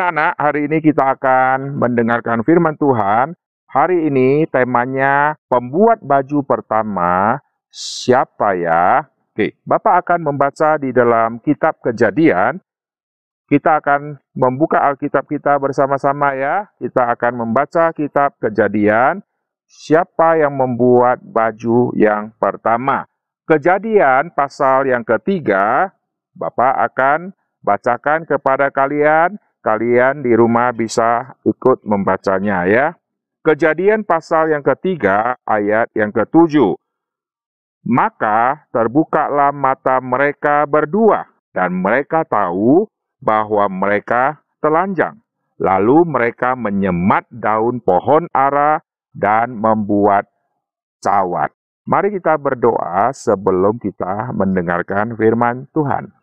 Anak-anak, hari ini kita akan mendengarkan firman Tuhan. Hari ini temanya pembuat baju pertama siapa ya? Oke, Bapak akan membaca di dalam kitab Kejadian. Kita akan membuka Alkitab kita bersama-sama ya. Kita akan membaca kitab Kejadian. Siapa yang membuat baju yang pertama? Kejadian pasal yang ketiga, Bapak akan bacakan kepada kalian. Kalian di rumah bisa ikut membacanya ya. Kejadian pasal yang ketiga ayat yang ketujuh. Maka terbukalah mata mereka berdua dan mereka tahu bahwa mereka telanjang. Lalu mereka menyemat daun pohon ara dan membuat cawat. Mari kita berdoa sebelum kita mendengarkan firman Tuhan.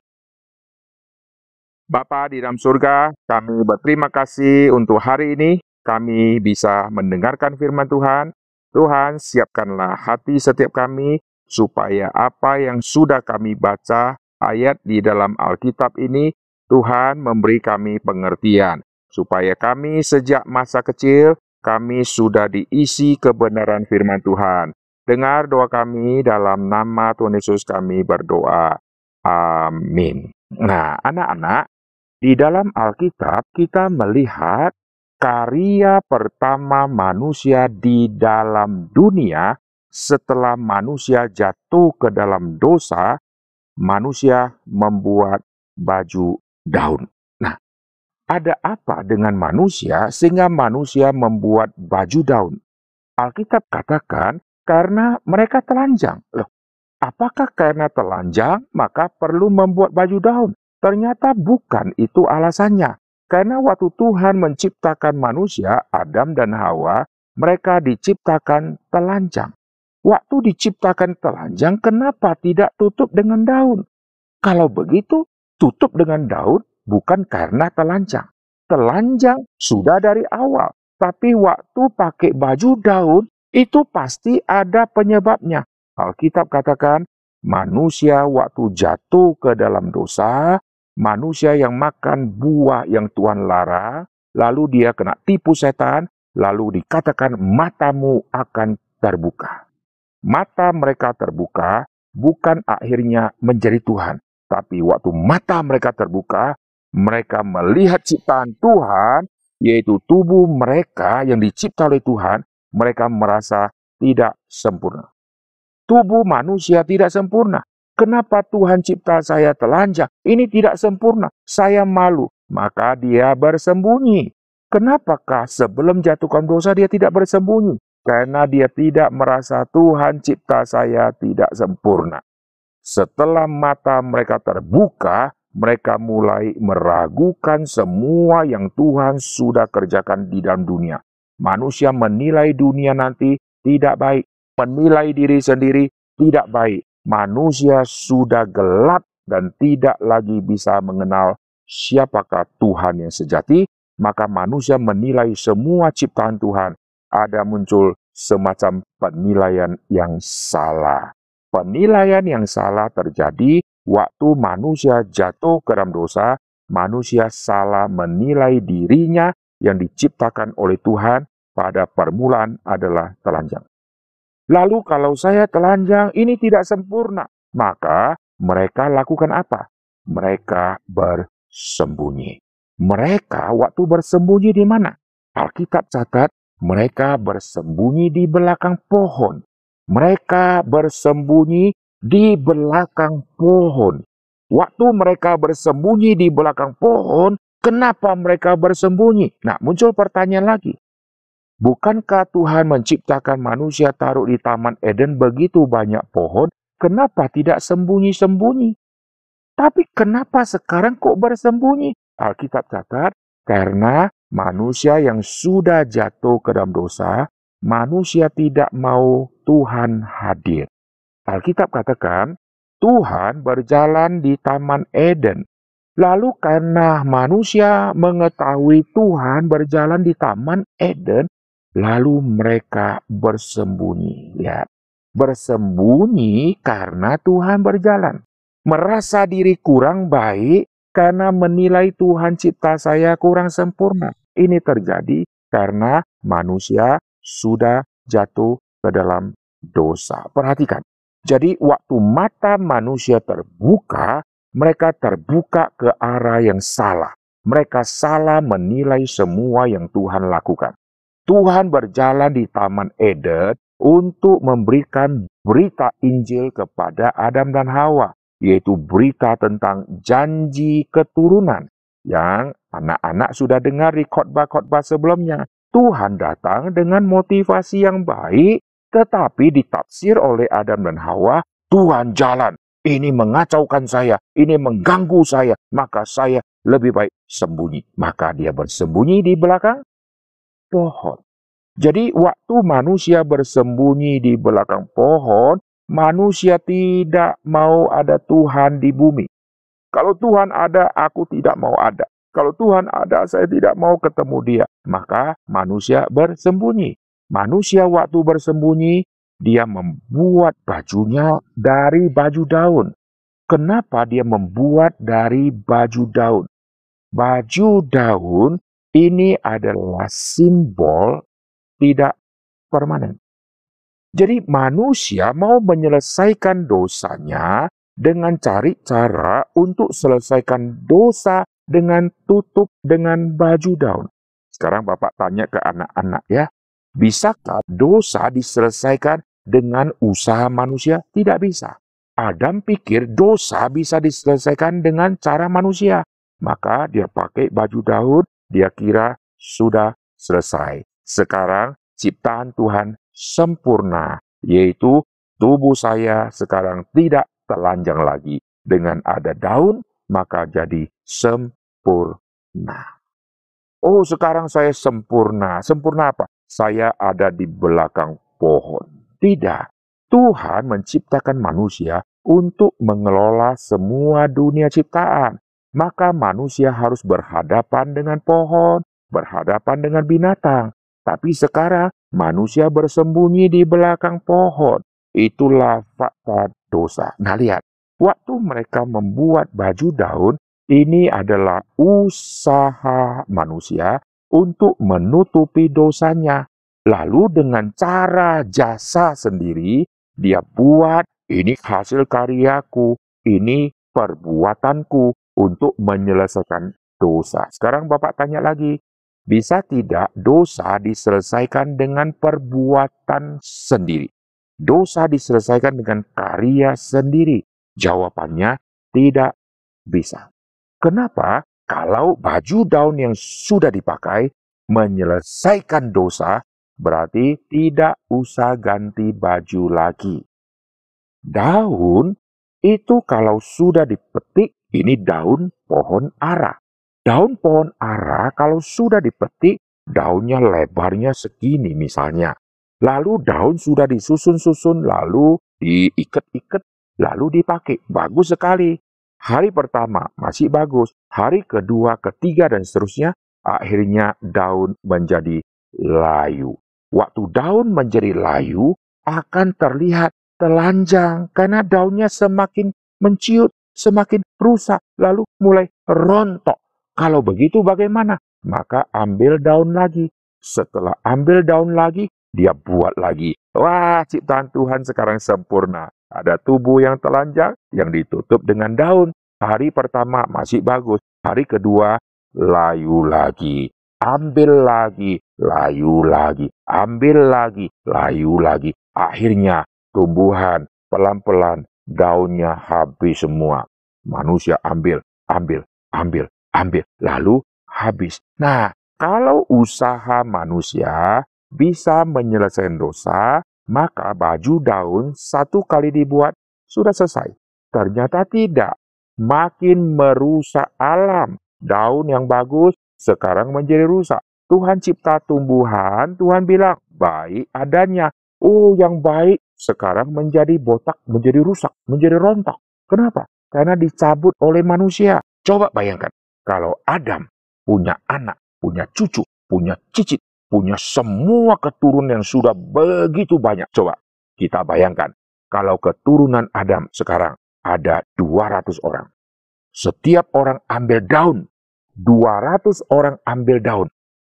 Bapa di dalam surga, kami berterima kasih untuk hari ini kami bisa mendengarkan firman Tuhan. Tuhan, siapkanlah hati setiap kami supaya apa yang sudah kami baca ayat di dalam Alkitab ini, Tuhan memberi kami pengertian, supaya kami sejak masa kecil, kami sudah diisi kebenaran firman Tuhan. Dengar doa kami dalam nama Tuhan Yesus kami berdoa. Amin. Nah, anak-anak, di dalam Alkitab kita melihat karya pertama manusia di dalam dunia setelah manusia jatuh ke dalam dosa, manusia membuat baju daun. Nah, ada apa dengan manusia sehingga manusia membuat baju daun? Alkitab katakan karena mereka telanjang. Loh, apakah karena telanjang maka perlu membuat baju daun? Ternyata bukan itu alasannya. Karena waktu Tuhan menciptakan manusia, Adam dan Hawa, mereka diciptakan telanjang. Waktu diciptakan telanjang, kenapa tidak tutup dengan daun? Kalau begitu, tutup dengan daun bukan karena telanjang. Telanjang sudah dari awal, tapi waktu pakai baju daun, itu pasti ada penyebabnya. Alkitab katakan, manusia waktu jatuh ke dalam dosa, manusia yang makan buah yang Tuhan larang, lalu dia kena tipu setan, lalu dikatakan matamu akan terbuka. Mata mereka terbuka bukan akhirnya menjadi Tuhan, tapi waktu mata mereka terbuka, mereka melihat ciptaan Tuhan, yaitu tubuh mereka yang dicipta oleh Tuhan, mereka merasa tidak sempurna. Tubuh manusia tidak sempurna. Kenapa Tuhan cipta saya telanjang? Ini tidak sempurna. Saya malu. Maka dia bersembunyi. Kenapakah sebelum jatuhkan dosa dia tidak bersembunyi? Karena dia tidak merasa Tuhan cipta saya tidak sempurna. Setelah mata mereka terbuka, mereka mulai meragukan semua yang Tuhan sudah kerjakan di dalam dunia. Manusia menilai dunia nanti tidak baik, menilai diri sendiri tidak baik manusia sudah gelap dan tidak lagi bisa mengenal siapakah Tuhan yang sejati, maka manusia menilai semua ciptaan Tuhan. Ada muncul semacam penilaian yang salah. Penilaian yang salah terjadi waktu manusia jatuh ke dalam dosa, manusia salah menilai dirinya yang diciptakan oleh Tuhan pada permulaan adalah telanjang. Lalu kalau saya telanjang ini tidak sempurna, maka mereka lakukan apa? Mereka bersembunyi. Mereka waktu bersembunyi di mana? Alkitab catat mereka bersembunyi di belakang pohon. Mereka bersembunyi di belakang pohon. Waktu mereka bersembunyi di belakang pohon, kenapa mereka bersembunyi? Nah, muncul pertanyaan lagi. Bukankah Tuhan menciptakan manusia taruh di Taman Eden begitu banyak pohon? Kenapa tidak sembunyi-sembunyi? Tapi kenapa sekarang kok bersembunyi? Alkitab catat, karena manusia yang sudah jatuh ke dalam dosa, manusia tidak mau Tuhan hadir. Alkitab katakan, Tuhan berjalan di Taman Eden. Lalu karena manusia mengetahui Tuhan berjalan di Taman Eden, Lalu mereka bersembunyi. Lihat, bersembunyi karena Tuhan berjalan. Merasa diri kurang baik karena menilai Tuhan cipta saya kurang sempurna. Ini terjadi karena manusia sudah jatuh ke dalam dosa. Perhatikan. Jadi waktu mata manusia terbuka, mereka terbuka ke arah yang salah. Mereka salah menilai semua yang Tuhan lakukan. Tuhan berjalan di Taman Eden untuk memberikan berita Injil kepada Adam dan Hawa, yaitu berita tentang janji keturunan yang anak-anak sudah dengar di khotbah-khotbah sebelumnya. Tuhan datang dengan motivasi yang baik, tetapi ditafsir oleh Adam dan Hawa, Tuhan jalan. Ini mengacaukan saya, ini mengganggu saya, maka saya lebih baik sembunyi. Maka dia bersembunyi di belakang pohon. Jadi waktu manusia bersembunyi di belakang pohon, manusia tidak mau ada Tuhan di bumi. Kalau Tuhan ada, aku tidak mau ada. Kalau Tuhan ada, saya tidak mau ketemu dia. Maka manusia bersembunyi. Manusia waktu bersembunyi, dia membuat bajunya dari baju daun. Kenapa dia membuat dari baju daun? Baju daun ini adalah simbol tidak permanen. Jadi manusia mau menyelesaikan dosanya dengan cari cara untuk selesaikan dosa dengan tutup dengan baju daun. Sekarang Bapak tanya ke anak-anak ya, bisakah dosa diselesaikan dengan usaha manusia? Tidak bisa. Adam pikir dosa bisa diselesaikan dengan cara manusia. Maka dia pakai baju daun, dia kira sudah selesai. Sekarang ciptaan Tuhan sempurna, yaitu tubuh saya sekarang tidak telanjang lagi. Dengan ada daun, maka jadi sempurna. Oh, sekarang saya sempurna. Sempurna apa? Saya ada di belakang pohon. Tidak. Tuhan menciptakan manusia untuk mengelola semua dunia ciptaan. Maka manusia harus berhadapan dengan pohon, berhadapan dengan binatang, tapi sekarang manusia bersembunyi di belakang pohon. Itulah fakta dosa. Nah lihat, waktu mereka membuat baju daun, ini adalah usaha manusia untuk menutupi dosanya. Lalu dengan cara jasa sendiri, dia buat ini hasil karyaku, ini perbuatanku untuk menyelesaikan dosa. Sekarang Bapak tanya lagi, bisa tidak dosa diselesaikan dengan perbuatan sendiri? Dosa diselesaikan dengan karya sendiri? Jawabannya tidak bisa. Kenapa? Kalau baju daun yang sudah dipakai menyelesaikan dosa, berarti tidak usah ganti baju lagi. Daun itu kalau sudah dipetik, ini daun pohon ara. Daun pohon ara kalau sudah dipetik, daunnya lebarnya segini misalnya. Lalu daun sudah disusun-susun, lalu diikat-ikat, lalu dipakai. Bagus sekali. Hari pertama masih bagus, hari kedua, ketiga, dan seterusnya, akhirnya daun menjadi layu. Waktu daun menjadi layu, akan terlihat telanjang karena daunnya semakin menciut, semakin rusak, lalu mulai rontok. Kalau begitu bagaimana? Maka ambil daun lagi. Setelah ambil daun lagi, dia buat lagi. Wah, ciptaan Tuhan sekarang sempurna. Ada tubuh yang telanjang yang ditutup dengan daun. Hari pertama masih bagus. Hari kedua layu lagi. Ambil lagi, layu lagi. Ambil lagi, layu lagi. Akhirnya tumbuhan pelan-pelan daunnya habis semua. Manusia ambil, ambil, ambil, ambil, lalu habis. Nah, kalau usaha manusia bisa menyelesaikan dosa, maka baju daun satu kali dibuat sudah selesai. Ternyata tidak. Makin merusak alam. Daun yang bagus sekarang menjadi rusak. Tuhan cipta tumbuhan, Tuhan bilang baik adanya. Oh, yang baik sekarang menjadi botak, menjadi rusak, menjadi rontok. Kenapa? Karena dicabut oleh manusia. Coba bayangkan, kalau Adam punya anak, punya cucu, punya cicit, punya semua keturunan yang sudah begitu banyak. Coba kita bayangkan, kalau keturunan Adam sekarang ada 200 orang. Setiap orang ambil daun. 200 orang ambil daun.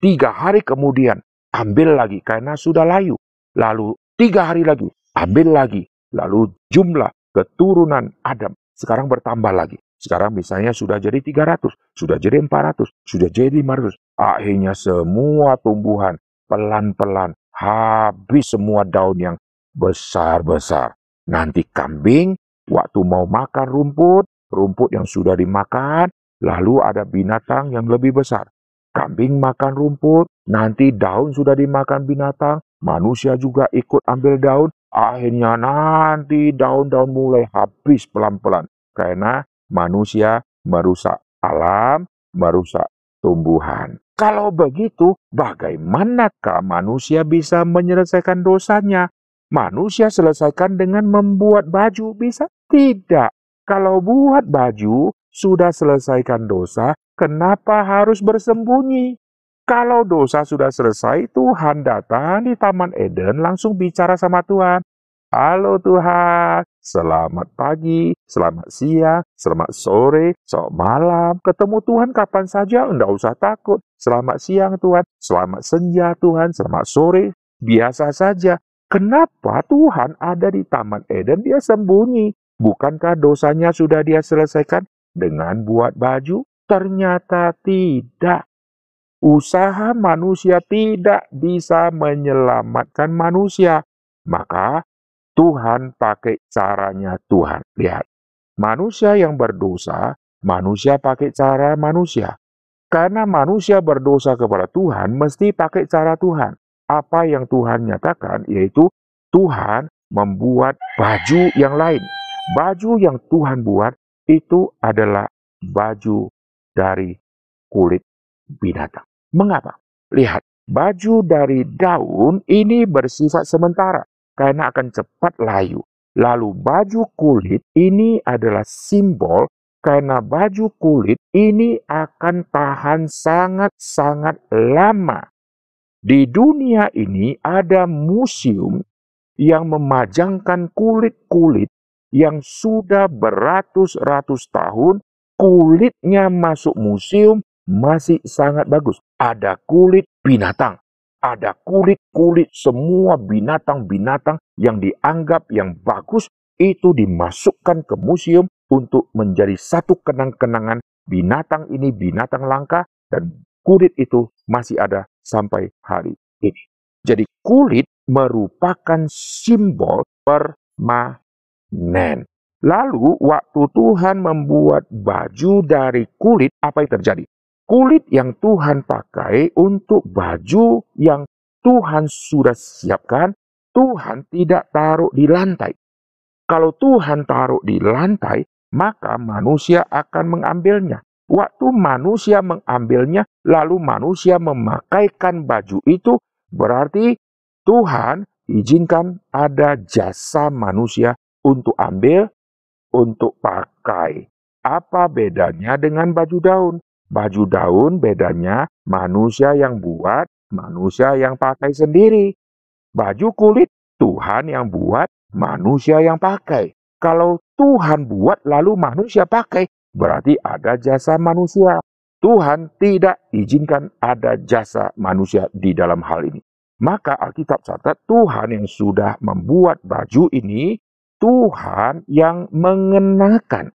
Tiga hari kemudian, ambil lagi karena sudah layu. Lalu tiga hari lagi, ambil lagi. Lalu jumlah keturunan Adam sekarang bertambah lagi. Sekarang misalnya sudah jadi 300, sudah jadi 400, sudah jadi 500. Akhirnya semua tumbuhan pelan-pelan habis semua daun yang besar-besar. Nanti kambing waktu mau makan rumput, rumput yang sudah dimakan, lalu ada binatang yang lebih besar. Kambing makan rumput, nanti daun sudah dimakan binatang, manusia juga ikut ambil daun, akhirnya nanti daun-daun mulai habis pelan-pelan. Karena manusia merusak alam, merusak tumbuhan. Kalau begitu, bagaimanakah manusia bisa menyelesaikan dosanya? Manusia selesaikan dengan membuat baju, bisa? Tidak. Kalau buat baju, sudah selesaikan dosa, kenapa harus bersembunyi? Kalau dosa sudah selesai, Tuhan datang di Taman Eden langsung bicara sama Tuhan. Halo Tuhan, selamat pagi, selamat siang, selamat sore, selamat malam. Ketemu Tuhan kapan saja, enggak usah takut. Selamat siang Tuhan, selamat senja Tuhan, selamat sore. Biasa saja. Kenapa Tuhan ada di Taman Eden, dia sembunyi? Bukankah dosanya sudah dia selesaikan dengan buat baju? Ternyata tidak. Usaha manusia tidak bisa menyelamatkan manusia. Maka Tuhan pakai caranya Tuhan. Lihat, manusia yang berdosa, manusia pakai cara manusia. Karena manusia berdosa kepada Tuhan, mesti pakai cara Tuhan. Apa yang Tuhan nyatakan, yaitu Tuhan membuat baju yang lain Baju yang Tuhan buat itu adalah baju dari kulit binatang. Mengapa? Lihat, baju dari daun ini bersifat sementara karena akan cepat layu. Lalu baju kulit ini adalah simbol karena baju kulit ini akan tahan sangat-sangat lama. Di dunia ini ada museum yang memajangkan kulit-kulit yang sudah beratus-ratus tahun, kulitnya masuk museum masih sangat bagus. Ada kulit binatang, ada kulit-kulit semua binatang-binatang yang dianggap yang bagus itu dimasukkan ke museum untuk menjadi satu kenang-kenangan binatang ini binatang langka dan kulit itu masih ada sampai hari ini. Jadi kulit merupakan simbol perma nen. Lalu waktu Tuhan membuat baju dari kulit, apa yang terjadi? Kulit yang Tuhan pakai untuk baju yang Tuhan sudah siapkan, Tuhan tidak taruh di lantai. Kalau Tuhan taruh di lantai, maka manusia akan mengambilnya. Waktu manusia mengambilnya, lalu manusia memakaikan baju itu, berarti Tuhan izinkan ada jasa manusia untuk ambil, untuk pakai. Apa bedanya dengan baju daun? Baju daun bedanya manusia yang buat, manusia yang pakai sendiri. Baju kulit Tuhan yang buat, manusia yang pakai. Kalau Tuhan buat lalu manusia pakai, berarti ada jasa manusia. Tuhan tidak izinkan ada jasa manusia di dalam hal ini. Maka Alkitab catat Tuhan yang sudah membuat baju ini Tuhan yang mengenakan.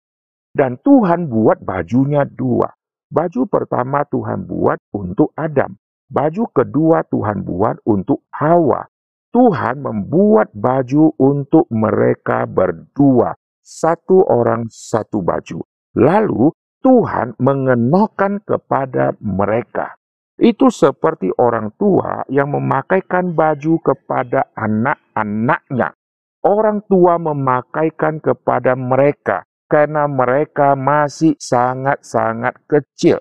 Dan Tuhan buat bajunya dua. Baju pertama Tuhan buat untuk Adam. Baju kedua Tuhan buat untuk Hawa. Tuhan membuat baju untuk mereka berdua. Satu orang satu baju. Lalu Tuhan mengenakan kepada mereka. Itu seperti orang tua yang memakaikan baju kepada anak-anaknya orang tua memakaikan kepada mereka karena mereka masih sangat-sangat kecil.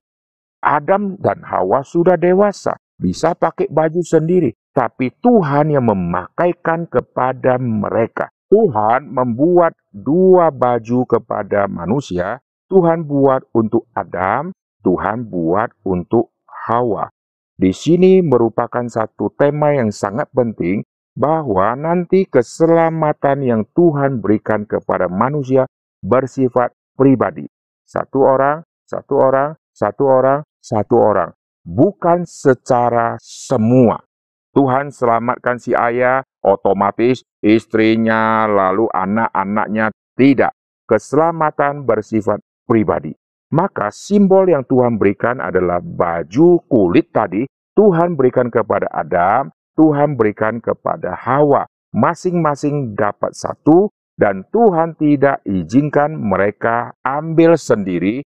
Adam dan Hawa sudah dewasa, bisa pakai baju sendiri, tapi Tuhan yang memakaikan kepada mereka. Tuhan membuat dua baju kepada manusia, Tuhan buat untuk Adam, Tuhan buat untuk Hawa. Di sini merupakan satu tema yang sangat penting bahwa nanti keselamatan yang Tuhan berikan kepada manusia bersifat pribadi. satu orang, satu orang, satu orang, satu orang. Bukan secara semua. Tuhan selamatkan si ayah, otomatis istrinya, lalu anak-anaknya. Tidak. Keselamatan bersifat pribadi. Maka simbol yang Tuhan berikan adalah baju kulit tadi. Tuhan berikan kepada Adam, Tuhan berikan kepada Hawa. Masing-masing dapat satu, dan Tuhan tidak izinkan mereka ambil sendiri,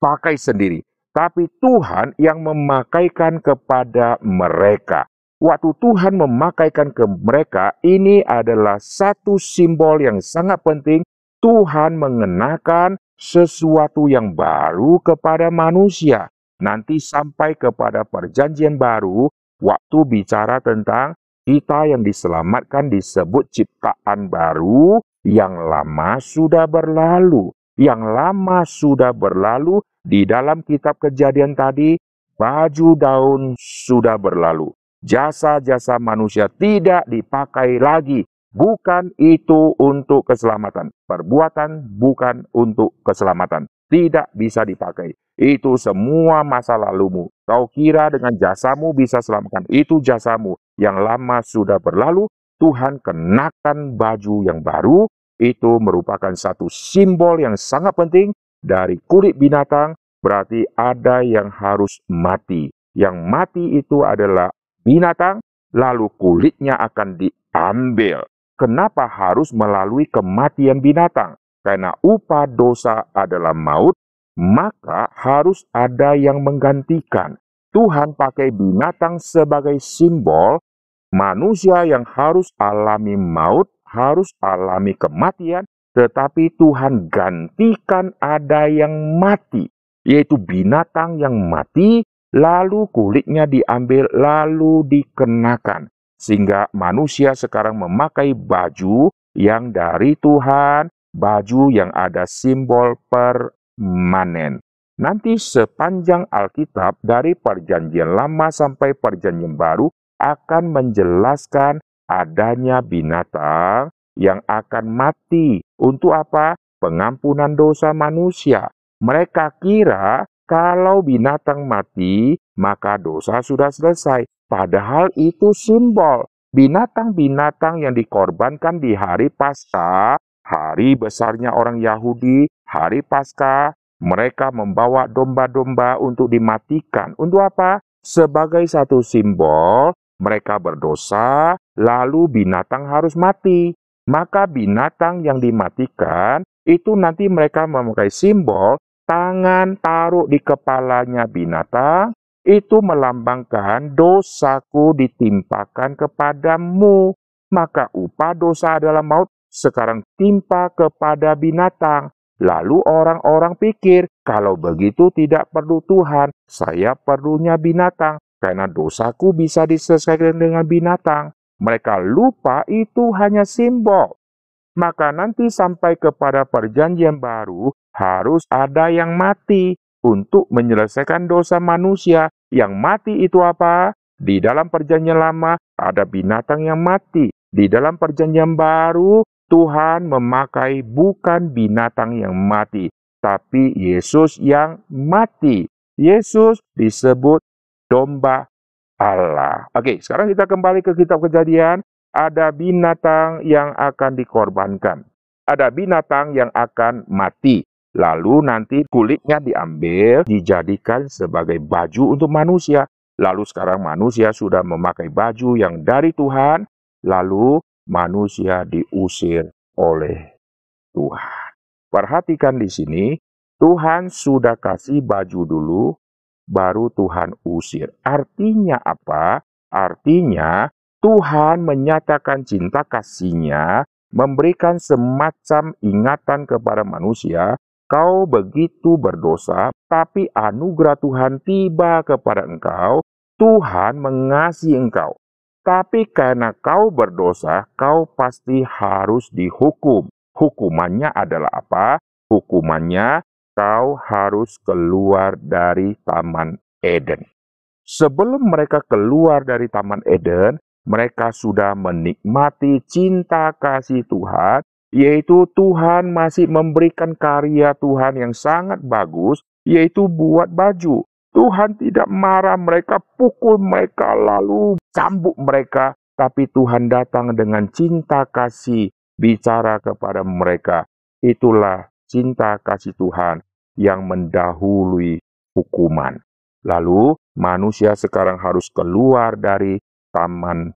pakai sendiri. Tapi Tuhan yang memakaikan kepada mereka waktu Tuhan memakaikan ke mereka, ini adalah satu simbol yang sangat penting. Tuhan mengenakan sesuatu yang baru kepada manusia. Nanti sampai kepada perjanjian baru, waktu bicara tentang kita yang diselamatkan disebut ciptaan baru, yang lama sudah berlalu. Yang lama sudah berlalu di dalam kitab kejadian tadi, baju daun sudah berlalu jasa-jasa manusia tidak dipakai lagi. Bukan itu untuk keselamatan. Perbuatan bukan untuk keselamatan. Tidak bisa dipakai. Itu semua masa lalumu. Kau kira dengan jasamu bisa selamatkan. Itu jasamu. Yang lama sudah berlalu. Tuhan kenakan baju yang baru. Itu merupakan satu simbol yang sangat penting dari kulit binatang. Berarti ada yang harus mati. Yang mati itu adalah binatang, lalu kulitnya akan diambil. Kenapa harus melalui kematian binatang? Karena upah dosa adalah maut, maka harus ada yang menggantikan. Tuhan pakai binatang sebagai simbol manusia yang harus alami maut, harus alami kematian, tetapi Tuhan gantikan ada yang mati, yaitu binatang yang mati lalu kulitnya diambil, lalu dikenakan. Sehingga manusia sekarang memakai baju yang dari Tuhan, baju yang ada simbol permanen. Nanti sepanjang Alkitab dari perjanjian lama sampai perjanjian baru akan menjelaskan adanya binatang yang akan mati. Untuk apa? Pengampunan dosa manusia. Mereka kira kalau binatang mati, maka dosa sudah selesai. Padahal itu simbol. Binatang-binatang yang dikorbankan di hari Paskah, hari besarnya orang Yahudi, hari Paskah, mereka membawa domba-domba untuk dimatikan. Untuk apa? Sebagai satu simbol, mereka berdosa, lalu binatang harus mati. Maka binatang yang dimatikan itu nanti mereka memakai simbol tangan taruh di kepalanya binatang, itu melambangkan dosaku ditimpakan kepadamu. Maka upah dosa adalah maut sekarang timpa kepada binatang. Lalu orang-orang pikir, kalau begitu tidak perlu Tuhan, saya perlunya binatang, karena dosaku bisa diselesaikan dengan binatang. Mereka lupa itu hanya simbol. Maka nanti sampai kepada perjanjian baru, harus ada yang mati untuk menyelesaikan dosa manusia. Yang mati itu apa? Di dalam perjanjian lama ada binatang yang mati. Di dalam perjanjian baru Tuhan memakai bukan binatang yang mati, tapi Yesus yang mati. Yesus disebut domba Allah. Oke, sekarang kita kembali ke kitab kejadian. Ada binatang yang akan dikorbankan. Ada binatang yang akan mati. Lalu nanti kulitnya diambil, dijadikan sebagai baju untuk manusia. Lalu sekarang manusia sudah memakai baju yang dari Tuhan, lalu manusia diusir oleh Tuhan. Perhatikan di sini, Tuhan sudah kasih baju dulu, baru Tuhan usir. Artinya apa? Artinya Tuhan menyatakan cinta kasihnya, memberikan semacam ingatan kepada manusia Kau begitu berdosa, tapi anugerah Tuhan tiba kepada engkau. Tuhan mengasihi engkau. Tapi karena kau berdosa, kau pasti harus dihukum. Hukumannya adalah apa? Hukumannya kau harus keluar dari Taman Eden. Sebelum mereka keluar dari Taman Eden, mereka sudah menikmati cinta kasih Tuhan yaitu Tuhan masih memberikan karya Tuhan yang sangat bagus, yaitu buat baju. Tuhan tidak marah mereka, pukul mereka, lalu cambuk mereka, tapi Tuhan datang dengan cinta kasih bicara kepada mereka. Itulah cinta kasih Tuhan yang mendahului hukuman. Lalu manusia sekarang harus keluar dari Taman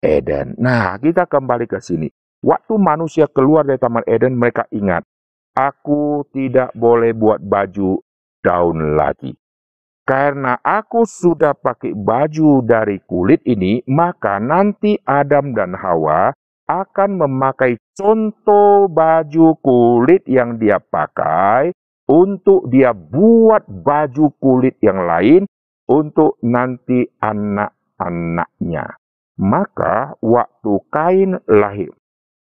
Eden. Nah, kita kembali ke sini. Waktu manusia keluar dari Taman Eden, mereka ingat, aku tidak boleh buat baju daun lagi. Karena aku sudah pakai baju dari kulit ini, maka nanti Adam dan Hawa akan memakai contoh baju kulit yang dia pakai untuk dia buat baju kulit yang lain untuk nanti anak-anaknya. Maka waktu Kain lahir,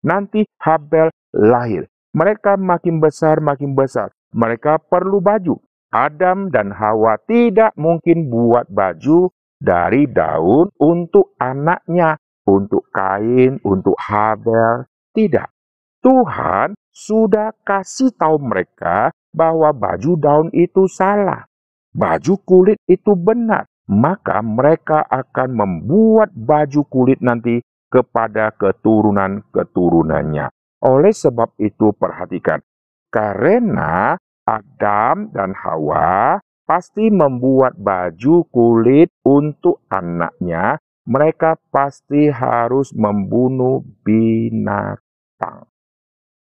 nanti Habel lahir. Mereka makin besar, makin besar. Mereka perlu baju. Adam dan Hawa tidak mungkin buat baju dari daun untuk anaknya, untuk Kain, untuk Habel. Tidak. Tuhan sudah kasih tahu mereka bahwa baju daun itu salah. Baju kulit itu benar. Maka mereka akan membuat baju kulit nanti kepada keturunan-keturunannya. Oleh sebab itu perhatikan. Karena Adam dan Hawa pasti membuat baju kulit untuk anaknya. Mereka pasti harus membunuh binatang.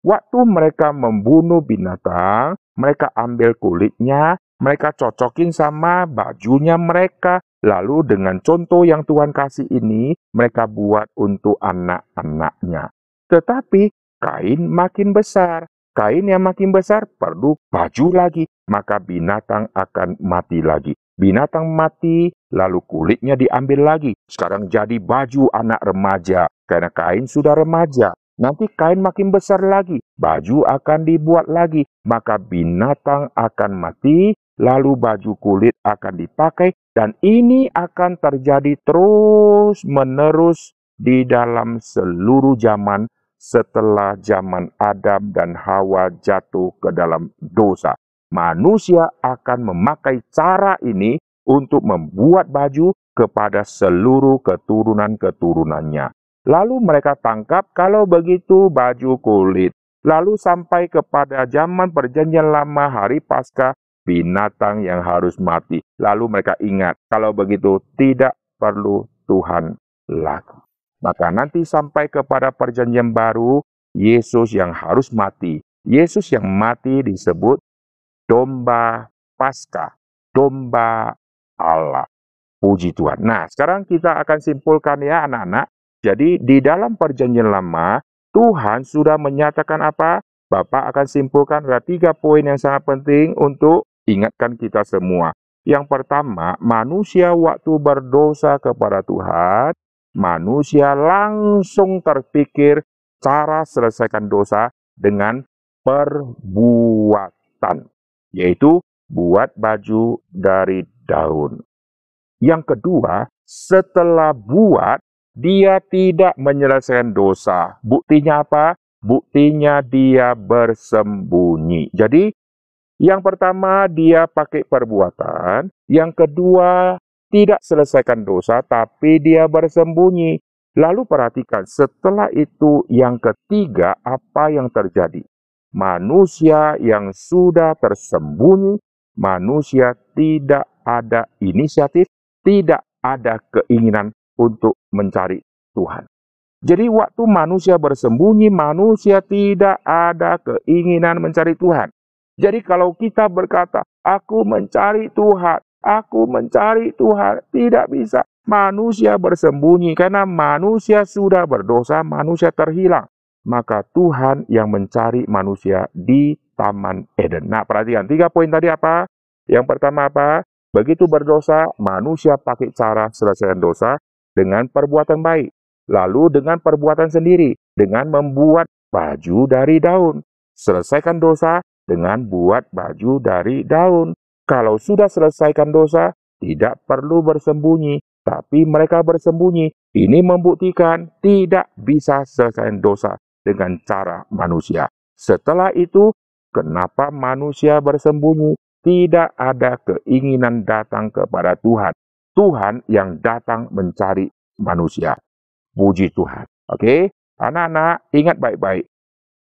Waktu mereka membunuh binatang, mereka ambil kulitnya, mereka cocokin sama bajunya mereka. Lalu dengan contoh yang Tuhan kasih ini, mereka buat untuk anak-anaknya. Tetapi kain makin besar kain yang makin besar perlu baju lagi, maka binatang akan mati lagi. Binatang mati, lalu kulitnya diambil lagi. Sekarang jadi baju anak remaja, karena kain sudah remaja. Nanti kain makin besar lagi, baju akan dibuat lagi, maka binatang akan mati, lalu baju kulit akan dipakai, dan ini akan terjadi terus-menerus di dalam seluruh zaman setelah zaman Adam dan Hawa jatuh ke dalam dosa. Manusia akan memakai cara ini untuk membuat baju kepada seluruh keturunan-keturunannya. Lalu mereka tangkap kalau begitu baju kulit. Lalu sampai kepada zaman perjanjian lama hari Paskah, binatang yang harus mati. Lalu mereka ingat, kalau begitu tidak perlu Tuhan lagi. Maka nanti sampai kepada perjanjian baru, Yesus yang harus mati. Yesus yang mati disebut domba Paskah, domba Allah. Puji Tuhan. Nah, sekarang kita akan simpulkan ya anak-anak. Jadi di dalam perjanjian lama, Tuhan sudah menyatakan apa? Bapak akan simpulkan ada tiga poin yang sangat penting untuk ingatkan kita semua. Yang pertama, manusia waktu berdosa kepada Tuhan, manusia langsung terpikir cara selesaikan dosa dengan perbuatan, yaitu buat baju dari daun. Yang kedua, setelah buat, dia tidak menyelesaikan dosa. Buktinya apa? Buktinya dia bersembunyi. Jadi, yang pertama dia pakai perbuatan, yang kedua tidak selesaikan dosa, tapi dia bersembunyi. Lalu perhatikan, setelah itu yang ketiga, apa yang terjadi? Manusia yang sudah tersembunyi, manusia tidak ada inisiatif, tidak ada keinginan untuk mencari Tuhan. Jadi waktu manusia bersembunyi, manusia tidak ada keinginan mencari Tuhan. Jadi kalau kita berkata, aku mencari Tuhan, Aku mencari Tuhan, tidak bisa. Manusia bersembunyi karena manusia sudah berdosa, manusia terhilang. Maka Tuhan yang mencari manusia di Taman Eden. Nah, perhatikan, tiga poin tadi apa? Yang pertama apa? Begitu berdosa, manusia pakai cara selesaikan dosa dengan perbuatan baik. Lalu dengan perbuatan sendiri, dengan membuat baju dari daun. Selesaikan dosa dengan buat baju dari daun. Kalau sudah selesaikan dosa, tidak perlu bersembunyi, tapi mereka bersembunyi. Ini membuktikan tidak bisa selesai dosa. Dengan cara manusia. Setelah itu, kenapa manusia bersembunyi? Tidak ada keinginan datang kepada Tuhan. Tuhan yang datang mencari manusia. Puji Tuhan. Oke, anak-anak, ingat baik-baik.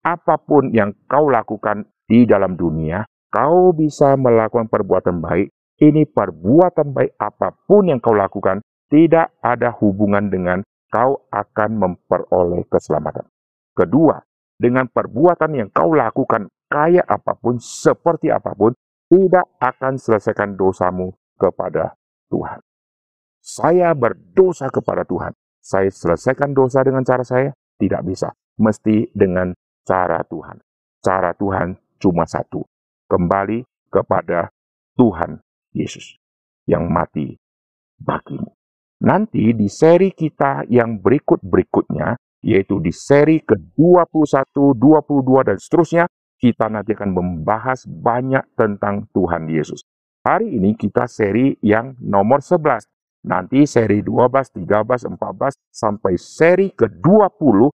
Apa pun yang kau lakukan di dalam dunia, kau bisa melakukan perbuatan baik. Ini perbuatan baik apa pun yang kau lakukan, tidak ada hubungan dengan kau akan memperoleh keselamatan. Kedua, dengan perbuatan yang kau lakukan, kaya apa pun, seperti apa pun, tidak akan selesaikan dosamu kepada Tuhan. Saya berdosa kepada Tuhan. Saya selesaikan dosa dengan cara saya? Tidak bisa. Mesti dengan cara Tuhan. Cara Tuhan cuma satu. Kembali kepada Tuhan Yesus yang mati bagimu. Nanti di seri kita yang berikut-berikutnya, yaitu di seri ke-21, 22, dan seterusnya, kita nanti akan membahas banyak tentang Tuhan Yesus. Hari ini kita seri yang nomor 11. Nanti seri 12, 13, 14, sampai seri ke-20,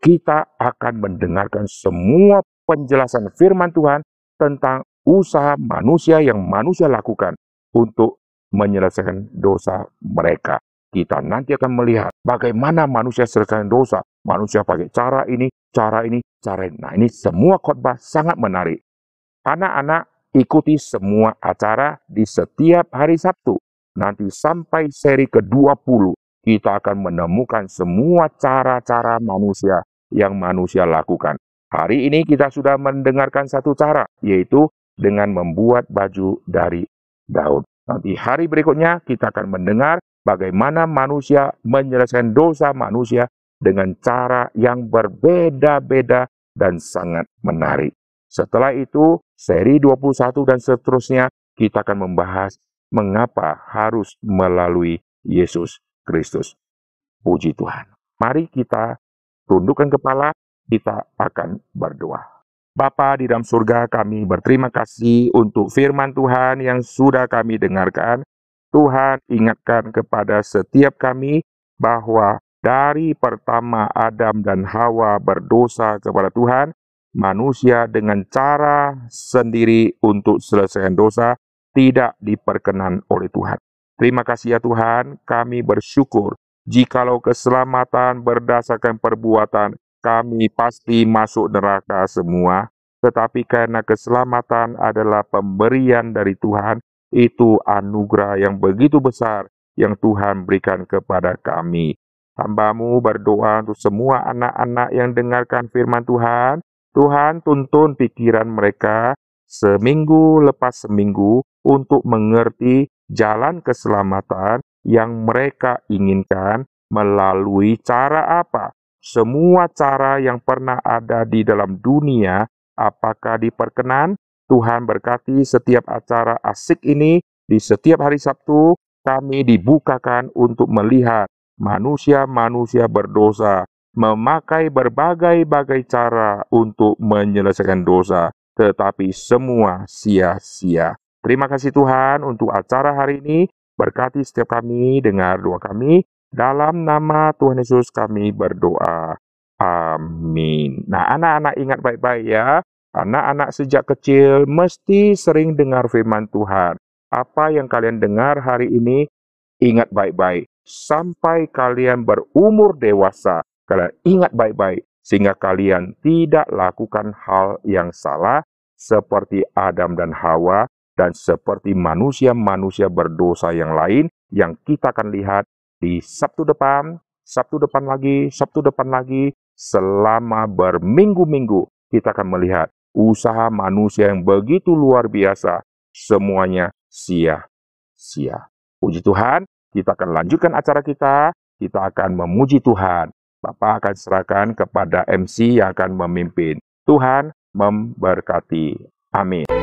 kita akan mendengarkan semua penjelasan firman Tuhan tentang usaha manusia yang manusia lakukan untuk menyelesaikan dosa mereka. Kita nanti akan melihat bagaimana manusia selesai dosa. Manusia pakai cara ini, cara ini, cara ini. Nah ini semua khotbah sangat menarik. Anak-anak ikuti semua acara di setiap hari Sabtu. Nanti sampai seri ke-20 kita akan menemukan semua cara-cara manusia yang manusia lakukan. Hari ini kita sudah mendengarkan satu cara, yaitu dengan membuat baju dari daun. Nanti hari berikutnya kita akan mendengar bagaimana manusia menyelesaikan dosa manusia dengan cara yang berbeda-beda dan sangat menarik. Setelah itu, seri 21 dan seterusnya, kita akan membahas mengapa harus melalui Yesus Kristus. Puji Tuhan. Mari kita tundukkan kepala, kita akan berdoa. Bapa di dalam surga kami berterima kasih untuk firman Tuhan yang sudah kami dengarkan. Tuhan ingatkan kepada setiap kami bahwa dari pertama Adam dan Hawa berdosa kepada Tuhan, manusia dengan cara sendiri untuk selesaikan dosa tidak diperkenan oleh Tuhan. Terima kasih ya Tuhan, kami bersyukur jikalau keselamatan berdasarkan perbuatan kami pasti masuk neraka semua, tetapi karena keselamatan adalah pemberian dari Tuhan, itu anugerah yang begitu besar yang Tuhan berikan kepada kami. Hambamu berdoa untuk semua anak-anak yang dengarkan firman Tuhan. Tuhan tuntun pikiran mereka seminggu lepas seminggu untuk mengerti jalan keselamatan yang mereka inginkan melalui cara apa semua cara yang pernah ada di dalam dunia, apakah diperkenan? Tuhan berkati setiap acara asik ini di setiap hari Sabtu kami dibukakan untuk melihat manusia-manusia berdosa memakai berbagai-bagai cara untuk menyelesaikan dosa, tetapi semua sia-sia. Terima kasih Tuhan untuk acara hari ini. Berkati setiap kami, dengar doa kami. Dalam nama Tuhan Yesus kami berdoa. Amin. Nah, anak-anak ingat baik-baik ya. Anak-anak sejak kecil mesti sering dengar firman Tuhan. Apa yang kalian dengar hari ini, ingat baik-baik. Sampai kalian berumur dewasa, kalian ingat baik-baik. Sehingga kalian tidak lakukan hal yang salah seperti Adam dan Hawa dan seperti manusia-manusia berdosa yang lain yang kita akan lihat di Sabtu depan, Sabtu depan lagi, Sabtu depan lagi, selama berminggu-minggu kita akan melihat usaha manusia yang begitu luar biasa, semuanya sia-sia. Puji Tuhan, kita akan lanjutkan acara kita, kita akan memuji Tuhan. Bapak akan serahkan kepada MC yang akan memimpin. Tuhan memberkati. Amin.